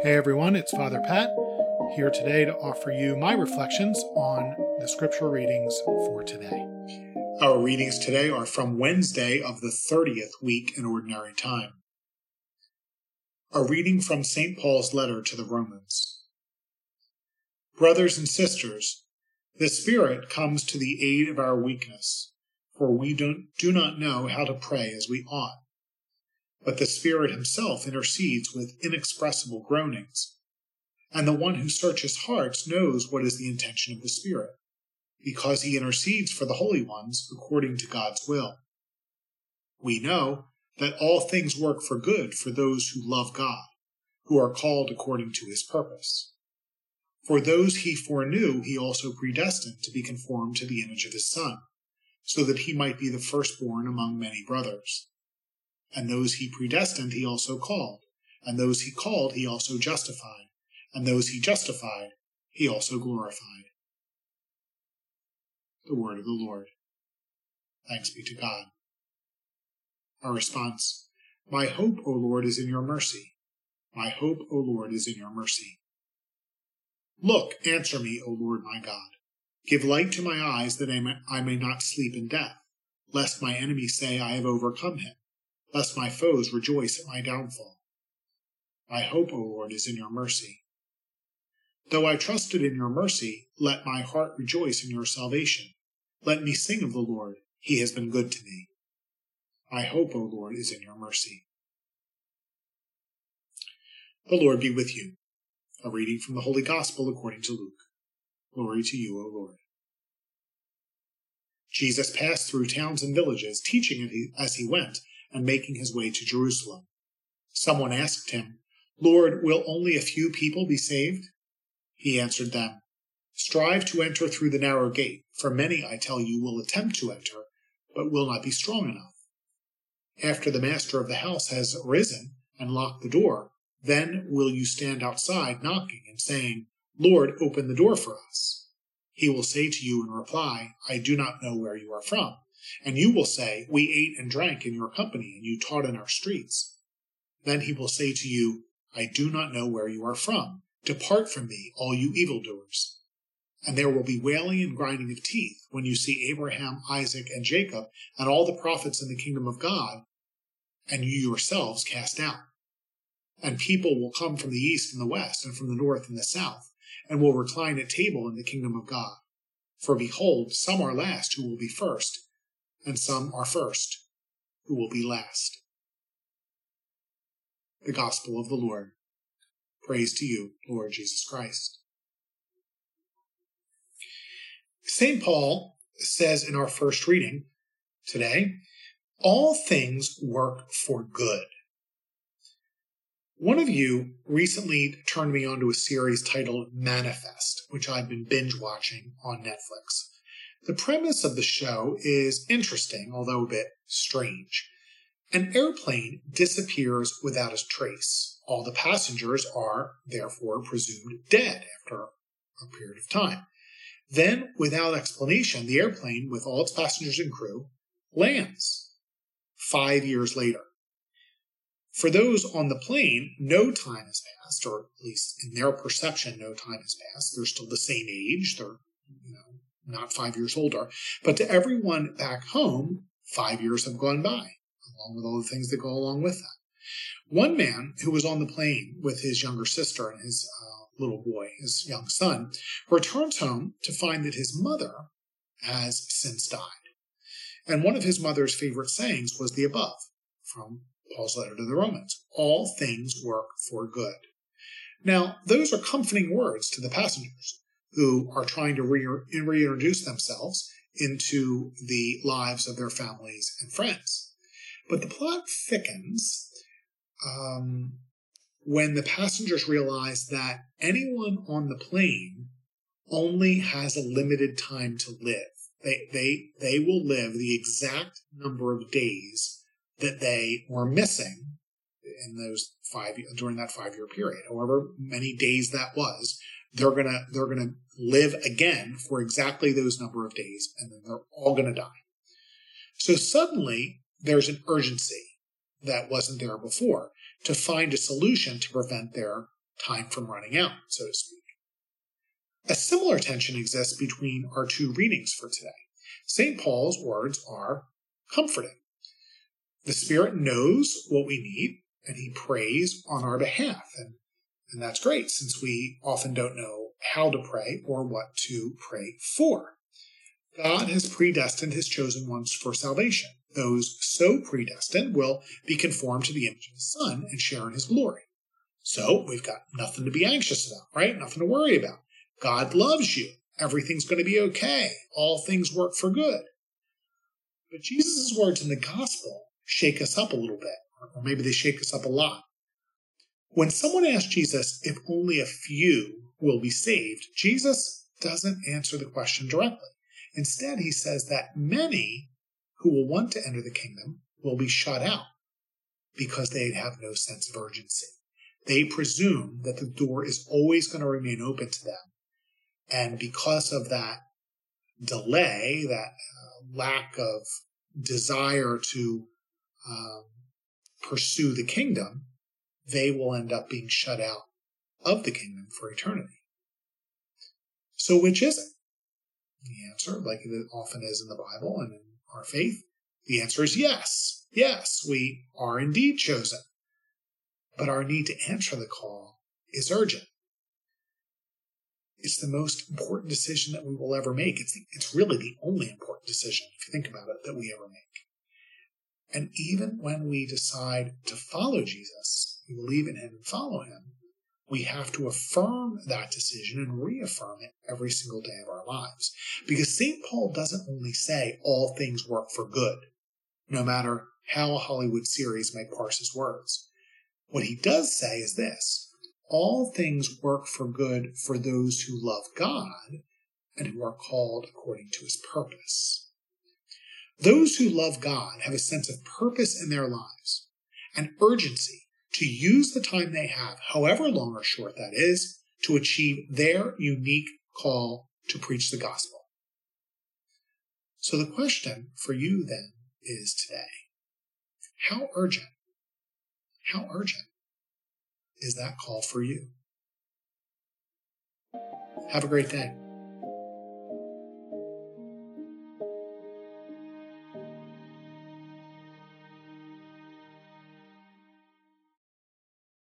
Hey everyone, it's Father Pat here today to offer you my reflections on the scripture readings for today. Our readings today are from Wednesday of the 30th week in Ordinary Time. A reading from St. Paul's letter to the Romans. Brothers and sisters, the Spirit comes to the aid of our weakness, for we don't, do not know how to pray as we ought but the Spirit himself intercedes with inexpressible groanings. And the one who searches hearts knows what is the intention of the Spirit, because he intercedes for the holy ones according to God's will. We know that all things work for good for those who love God, who are called according to his purpose. For those he foreknew, he also predestined to be conformed to the image of his Son, so that he might be the firstborn among many brothers. And those he predestined, he also called. And those he called, he also justified. And those he justified, he also glorified. The word of the Lord. Thanks be to God. Our response My hope, O Lord, is in your mercy. My hope, O Lord, is in your mercy. Look, answer me, O Lord my God. Give light to my eyes that I may, I may not sleep in death, lest my enemies say I have overcome him lest my foes rejoice at my downfall. My hope, O Lord, is in your mercy. Though I trusted in your mercy, let my heart rejoice in your salvation. Let me sing of the Lord, he has been good to me. My hope, O Lord, is in your mercy. The Lord be with you. A reading from the Holy Gospel according to Luke. Glory to you, O Lord. Jesus passed through towns and villages, teaching as he went and making his way to Jerusalem. Someone asked him, Lord, will only a few people be saved? He answered them, Strive to enter through the narrow gate, for many, I tell you, will attempt to enter, but will not be strong enough. After the master of the house has risen and locked the door, then will you stand outside knocking and saying, Lord, open the door for us. He will say to you in reply, I do not know where you are from. And you will say, We ate and drank in your company, and you taught in our streets. Then he will say to you, I do not know where you are from. Depart from me, all you evildoers. And there will be wailing and grinding of teeth when you see Abraham, Isaac, and Jacob, and all the prophets in the kingdom of God, and you yourselves cast out. And people will come from the east and the west, and from the north and the south, and will recline at table in the kingdom of God. For behold, some are last who will be first and some are first, who will be last. The Gospel of the Lord. Praise to you, Lord Jesus Christ. St. Paul says in our first reading today, all things work for good. One of you recently turned me onto a series titled Manifest, which I've been binge watching on Netflix. The premise of the show is interesting, although a bit strange. An airplane disappears without a trace. All the passengers are, therefore, presumed dead after a period of time. Then, without explanation, the airplane, with all its passengers and crew, lands five years later. For those on the plane, no time has passed, or at least in their perception, no time has passed. They're still the same age. They're, you know, not five years older. But to everyone back home, five years have gone by, along with all the things that go along with that. One man who was on the plane with his younger sister and his uh, little boy, his young son, returns home to find that his mother has since died. And one of his mother's favorite sayings was the above from Paul's letter to the Romans all things work for good. Now, those are comforting words to the passengers who are trying to re- reintroduce themselves into the lives of their families and friends. But the plot thickens um, when the passengers realize that anyone on the plane only has a limited time to live. They, they, they will live the exact number of days that they were missing in those five during that five year period, however many days that was they're gonna they're gonna live again for exactly those number of days, and then they're all gonna die. So suddenly there's an urgency that wasn't there before to find a solution to prevent their time from running out, so to speak. A similar tension exists between our two readings for today. St. Paul's words are comforting. The Spirit knows what we need, and He prays on our behalf. And, and that's great since we often don't know how to pray or what to pray for. God has predestined His chosen ones for salvation. Those so predestined will be conformed to the image of His Son and share in His glory. So we've got nothing to be anxious about, right? Nothing to worry about. God loves you. Everything's going to be okay. All things work for good. But Jesus' words in the gospel shake us up a little bit, or maybe they shake us up a lot. When someone asks Jesus if only a few will be saved, Jesus doesn't answer the question directly. Instead, he says that many who will want to enter the kingdom will be shut out because they have no sense of urgency. They presume that the door is always going to remain open to them and because of that delay, that uh, lack of desire to um, pursue the kingdom, they will end up being shut out of the kingdom for eternity. So, which is it? The answer, like it often is in the Bible and in our faith, the answer is yes. Yes, we are indeed chosen. But our need to answer the call is urgent. It's the most important decision that we will ever make. It's, the, it's really the only important decision, if you think about it, that we ever make. And even when we decide to follow Jesus, we believe in him and follow him, we have to affirm that decision and reaffirm it every single day of our lives. Because St. Paul doesn't only say all things work for good, no matter how a Hollywood series may parse his words. What he does say is this all things work for good for those who love God and who are called according to his purpose. Those who love God have a sense of purpose in their lives, an urgency to use the time they have, however long or short that is, to achieve their unique call to preach the gospel. So the question for you then is today, how urgent, how urgent is that call for you? Have a great day.